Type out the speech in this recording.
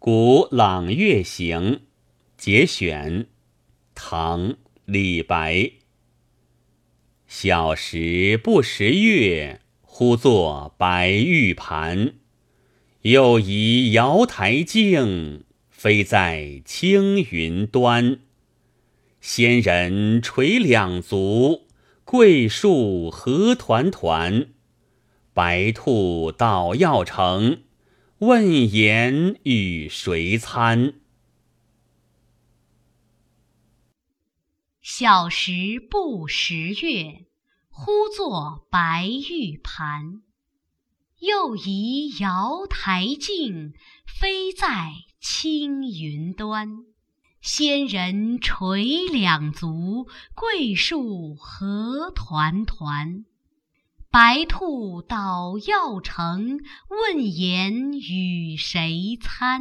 古朗月行节选，唐·李白。小时不识月，呼作白玉盘。又疑瑶台镜，飞在青云端。仙人垂两足，桂树何团团。白兔捣药成，问言与谁餐？小时不识月，呼作白玉盘。又疑瑶台镜，飞在青云端。仙人垂两足，桂树何团团。白兔捣药成，问言与谁餐？